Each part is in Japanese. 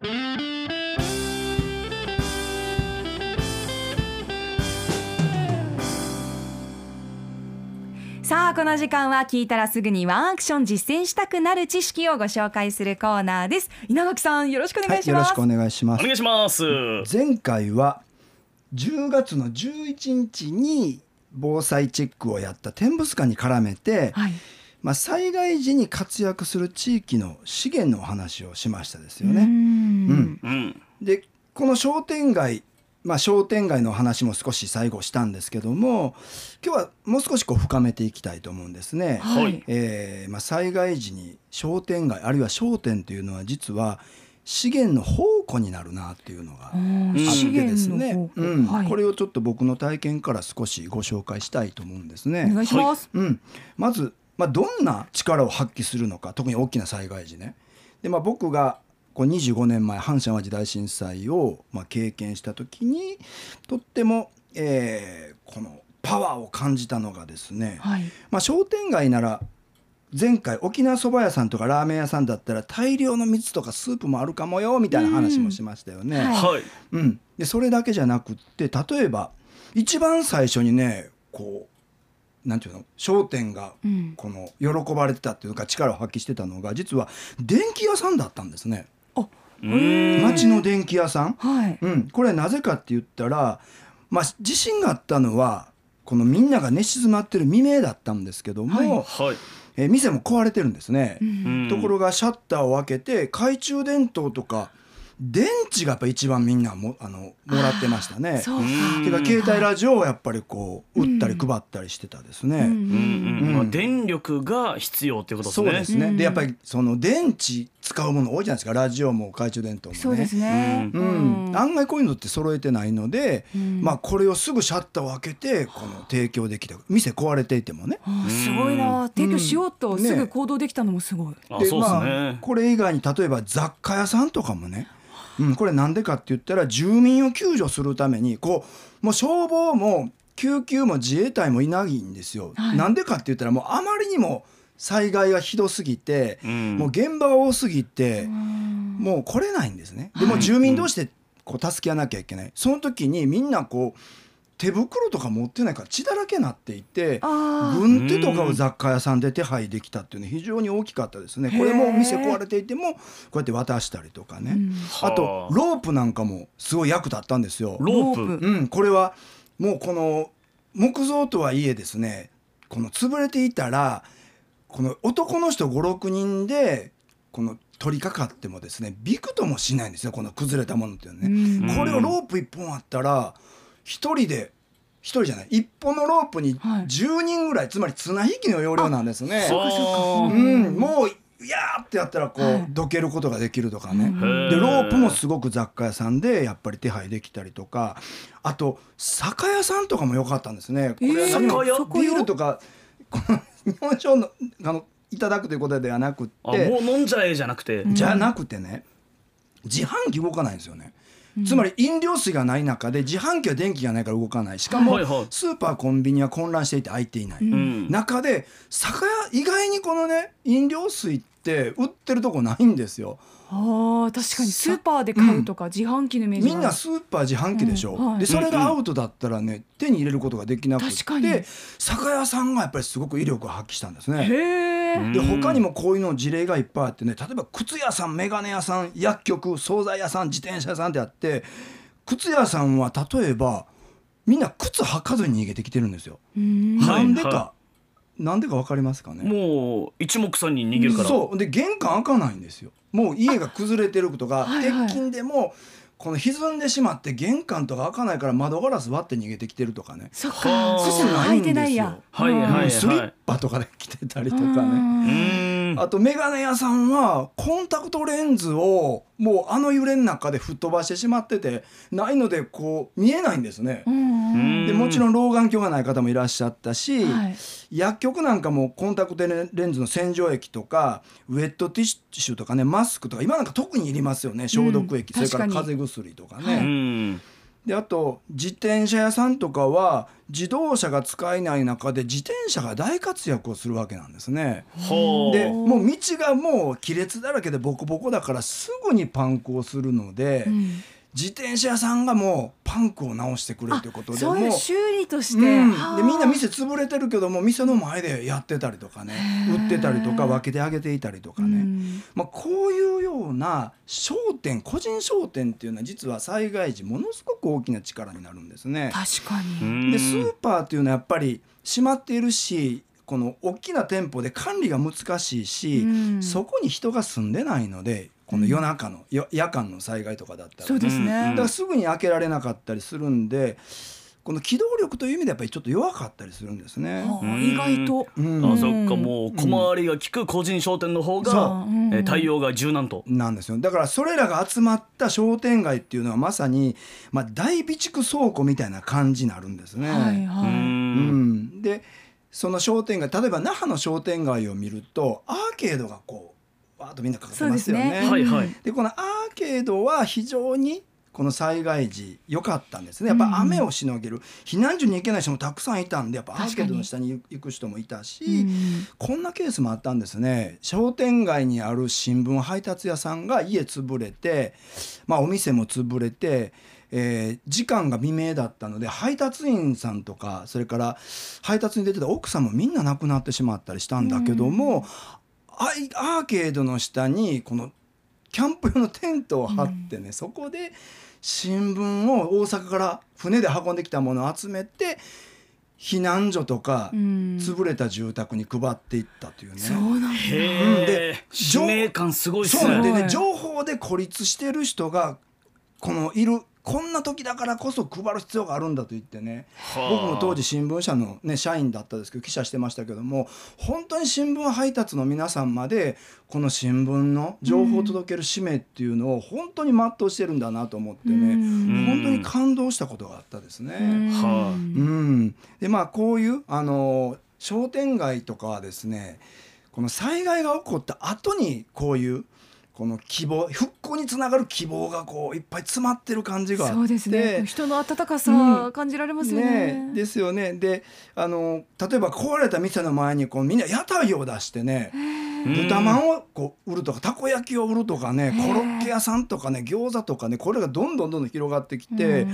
さあこの時間は聞いたらすぐにワンアクション実践したくなる知識をご紹介するコーナーです。稲垣さんよろしくお願いします、はい、よろしくお願いします。お願いします前回は10月の11日に防災チェックをやった天物館に絡めて、はい、まあ、災害時に活躍する地域の資源のお話をしましたですよね。うん、うん、でこの商店街まあ、商店街の話も少し最後したんですけども今日はもう少しこう深めていきたいと思うんですね。はい、えー、まあ、災害時に商店街あるいは商店というのは実は資源の宝庫になるなっていうのがあってですね、うん。はい、これをちょっと僕の体験から少しご紹介したいと思うんですね。お願いします、うん、まず、まあ、どんな力を発揮するのか特に大きな災害時ね。でまあ、僕がこう25年前阪神・淡路大震災をまあ経験した時にとっても、えー、このパワーを感じたのがですね、はい、まあ、商店街なら前回沖縄そば屋さんとかラーメン屋さんだったら大量の蜜とかスープもあるかもよみたいな話もしましたよね。はい、うん、でそれだけじゃなくって例えば一番最初にねこうなんていうの商店がこの喜ばれてたっていうか力を発揮してたのが実は電気屋さんだったんですね。町の電気屋さん、はい。うん、これなぜかって言ったら、まあ、地震があったのはこのみんなが寝静まってる未明だったんですけども、はい。え店も壊れてるんですね、うん、ところがシャッターを開けて懐中電灯とか電池がやっぱ一番みんなもあのもらってましたね。そうてか携帯ラジオをやっぱりこう売ったり配ったりしてたですね。まあ電力が必要ってことですね。そうですね。でやっぱりその電池使うもの多いじゃないですかラジオも懐中電灯もね。そうですね。うん。案外こういうのって揃えてないので、まあこれをすぐシャッターを開けてこの提供できた店壊れていてもね。すごいな提供しようとすぐ行動できたのもすごい。でまあこれ以外に例えば雑貨屋さんとかもね。うん、これなんでかって言ったら住民を救助するためにこうもう消防も救急も自衛隊もいないんですよ。はい、なんでかって言ったらもうあまりにも災害がひどすぎて、うん、もう現場が多すぎて、もう来れないんですね。でも住民同士でこう助け合わなきゃいけない。その時にみんなこう手袋とか持ってないから血だらけになっていて軍手とかを雑貨屋さんで手配できたっていうのは非常に大きかったですね。これも店壊れていてもこうやって渡したりとかね、うん、あとロープなんかもすごい役立ったんですよ。ロープ、うん、これはもうこの木造とはいえですねこの潰れていたらこの男の人56人でこの取り掛かってもですねびくともしないんですよこの崩れたものっていうのね。これをロープ1本あったら一人で一人じゃない一本のロープに10人ぐらい、はい、つまり綱引きの要領なんですね。うん、もういやーってやったらこう、はい、どけることができるとかね。でロープもすごく雑貨屋さんでやっぱり手配できたりとか。あと酒屋さんとかも良かったんですね。これビールとかこの日本酒のあのいただくということではなくて。もう飲んじゃえじゃなくて。じゃなくてね自販機動かないんですよね。つまり飲料水がない中で自販機は電気がないから動かない。しかもスーパーコンビニは混乱していて空い。ていない、中で酒屋意外にこのね飲料水って売ってるとこないんですよ。あ確かに。スーパーで買うとか自販機のイメージ、みんなスーパー自販機でしょ、うんはい、でそれがアウトだったらね手に入れることができなくて酒屋さんがやっぱりすごく威力を発揮したんですね。で他にもこういうの事例がいっぱいあってね例えば靴屋さん眼鏡屋さん薬局惣菜屋さん自転車屋さんってあって靴屋さんは例えばみんな靴履かずに逃げてきてるんですよ。なんでか、はい、なんでかわかりますかね？もう一目散に逃げるから。そうで玄関開かないんですよ。もう家が崩れてるとか鉄筋でもこの歪んでしまって玄関とか開かないから窓ガラス割って逃げてきてるとかね。そっか。そしてないんですよ。はいはいはい、スリッパとかで着てたりとかねあと眼鏡屋さんはコンタクトレンズをもうあの揺れの中で吹っ飛ばしてしまっててないのでこう見えないんですね。でもちろん老眼鏡がない方もいらっしゃったし、はい、薬局なんかもコンタクトレンズの洗浄液とかウェットティッシュとかねマスクとか今なんか特にいりますよね。消毒液、それから風邪薬とかね。であと自転車屋さんとかは自動車が使えない中で自転車が大活躍をするわけなんですね。でもう道がもう亀裂だらけでボコボコだからすぐにパンクをするので、うん自転車屋さんがもうパンクを直してくれるということでそういう修理として、うん。はあ。でみんな店潰れてるけども店の前でやってたりとかね売ってたりとか分けてあげていたりとかうね、ん。まあ、こういうような商店個人商店っていうのは実は災害時ものすごく大きな力になるんですね。確かに、うんでスーパーっていうのはやっぱり閉まっているしこの大きな店舗で管理が難しいし、うん。そこに人が住んでないのでこの夜中の、よ夜間の災害とかだったら。そうですね、うん。だからすぐに開けられなかったりするんでこの機動力という意味でやっぱりちょっと弱かったりするんですね。意外と、うん。あそっかもう小回りが利く個人商店の方が、う。んえー対応が柔軟と。なんですよ。だからそれらが集まった商店街っていうのはまさに、まあ、大備蓄倉庫みたいな感じになるんですね。はいはい、ううんん。でその商店街例えば那覇の商店街を見るとアーケードがこうわーっとみんなかかってますよね。ですね。はいはい。でこのアーケードは非常にこの災害時良かったんですね。やっぱ雨をしのげる、避難所に行けない人もたくさんいたんでやっぱアーケードの下に行く人もいたし、うんこんなケースもあったんですね。商店街にある新聞配達屋さんが家潰れて、まあ、お店も潰れて、えー時間が未明だったので配達員さんとかそれから配達に出てた奥さんもみんな亡くなってしまったりしたんだけども、アイアーケードの下にこのキャンプ用のテントを張ってね、そこで新聞を大阪から船で運んできたものを集めて避難所とか、うん潰れた住宅に配っていったというね。そうなんでえ。使命感すごいっすそうなんでね。ね情報で孤立してる人がこのいるこんな時だからこそ配る必要があるんだと言ってねはあ。僕も当時新聞社の、ね、社員だったんですけど記者してましたけども本当に新聞配達の皆さんまでこの新聞の情報を届ける使命っていうのを本当に全うしてるんだなと思ってね、うん。本当に感動したことがあったですね。はあ。うん、でまあこういうあの商店街とかはですねこの災害が起こった後にこういうこの希望復興につながる希望がこういっぱい詰まってる感じがあって。そうですね。人の温かうさん。感じられますよね,、ねですよね。であの例えば壊れた店の前にこうみんな屋台を出してね豚まんをこう売るとかたこ焼きを売るとかねコロッケ屋さんとかね餃子とかねこれがどんどんどんどん広がってきて。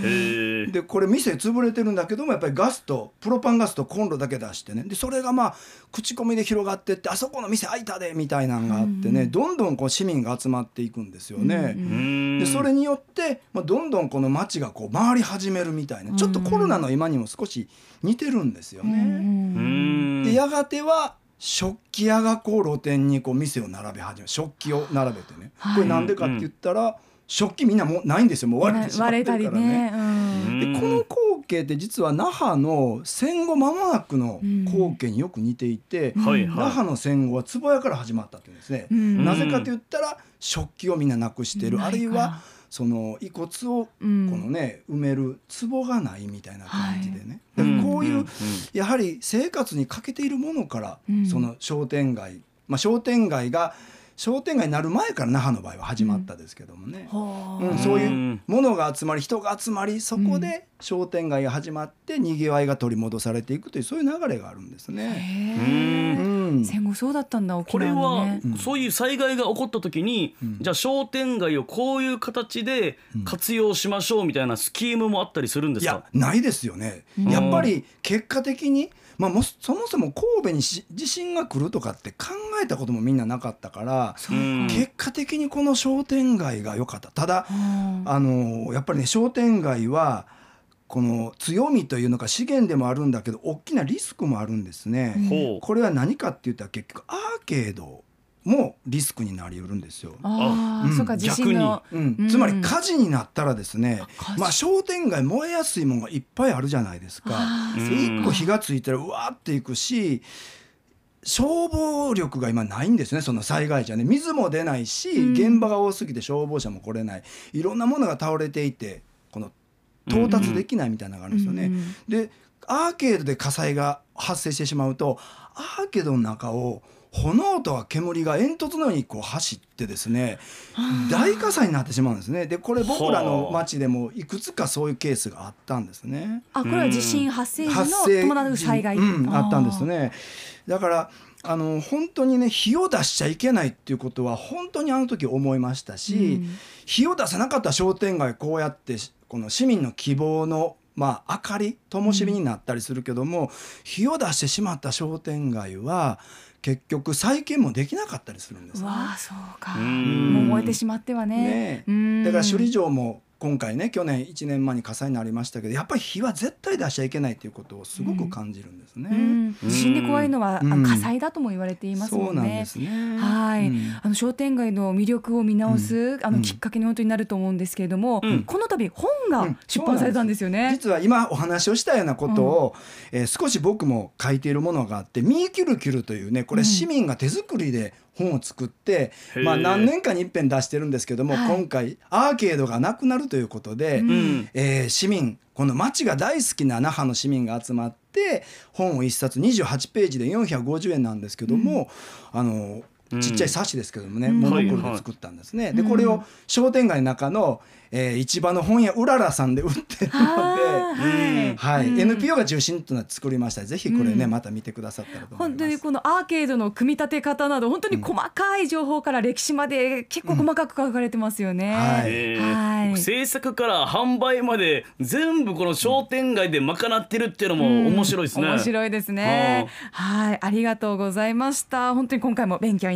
でこれ店潰れてるんだけどもやっぱりガスとプロパンガスとコンロだけ出してね。でそれがまあ口コミで広がってってあそこの店開いたでみたいなのがあってね、うん。どんどんこう市民が集まっていくんですよね。でそれによって、まあ、どんどんこの街がこう回り始めるみたいなちょっとコロナの今にも少し似てるんですようんね。うん。でやがては食器屋がこう露店にこう店を並べ始め食器を並べてね。はい。これなんでかって言ったら、食器みんなもうないんですよ。もう割れてしまってるからね。ね、うん。うんでこの光景って実は那覇の戦後間もなくの光景によく似ていて、はい那は覇の戦後は壺屋から始まったっていうんですね。うん。なぜかと言ったら食器をみんななくしてる、あるいはその遺骨をこうん。のね埋める壺がないみたいな感じでね、い。だからこういう、ん。ん。やはり生活に欠けているものから、うん。その商店街、まあ、商店街が商店街になる前から那覇の場合は始まったですけどもね。はあうん、そういううんものが集まり人が集まりそこで商店街が始まってにぎわいが取り戻されていくというそういう流れがあるんですね。へうえん、戦後そうだったんだ沖これはね。うんそういう災害が起こった時に、うんじゃあ商店街をこういう形で活用しましょうみたいなスキームもあったりするんですか？いやないですよね。うんやっぱり結果的に、まあ、もそもそも神戸にし地震が来るとかって考えたこともみんななかったから、結果的にこの商店街が良かった。ただはああのやっぱりね商店街はこの強みというのか資源でもあるんだけど大きなリスクもあるんですね。これは何かって言ったら結局アーケードもリスクになりうるんですよ。うん。ああそうか地震の。うん。うん。つまり火事になったらですね、まあ、商店街燃えやすいものがいっぱいあるじゃないですか。一個火がついたらうわーっていくし消防力が今ないんですねその災害じゃね。水も出ないし、うん。現場が多すぎて消防車も来れない。いろんなものが倒れていてこの到達できないみたいなのがあるんですよね。うん。でアーケードで火災が発生してしまうとアーケードの中を炎とは煙が煙突のようにこう走ってですね大火災になってしまうんですね。でこれ僕らの町でもいくつかそういうケースがあったんですね。あこれは地震発生時の伴う災害、うん、あったんですね。だからあの本当にね火を出しちゃいけないっていうことは本当にあの時思いましたし、うん。火を出さなかった商店街こうやってこの市民の希望のまあ、明かり灯火になったりするけども、火を出してしまった商店街は結局再建もできなかったりするんですね。わあそうか。うん。もう燃えてしまってはね。ねうん。だから首里城も今回ね去年1年前に火災になりましたけどやっぱり火は絶対出しちゃいけないということをすごく感じるんですね。うん。地震で怖いのは、うん。火災だとも言われていますもそうんなんねで。すね。はい、うん。あの商店街の魅力を見直す、あうん。のきっかけに本当になると思うんですけれども、うん。この度本うがん。出版されたんですよね。実は今お話をしたようなことを、えー少し僕も書いているものがあって「ミーキュルキュル」というねこれうん。市民が手作りで本を作って、まあ、何年かに一遍出してるんですけども、はい。今回アーケードがなくなるということで、うん。うん。えー市民この町が大好きな那覇の市民が集まって本を一冊28ページで450円なんですけども、あのうんちっちゃい冊子ですけどもね、うん。モノクロはいはい。で作ったんですね。うん。でこれを商店街の中の、えー市場の本屋うららさんで売ってるあので。ーはい、はい、うん。NPO が中心となって作りましたぜひこれね、うんまた見てくださったらと思います。本当にこのアーケードの組み立て方など本当に細かい情報から歴史まで結構細かく書かれてますよね。うん。はい。制作から販売まで全部この商店街で賄ってるっていうのも面白いですね。面白いですね。はい、ありがとうございました。本当に今回も勉強に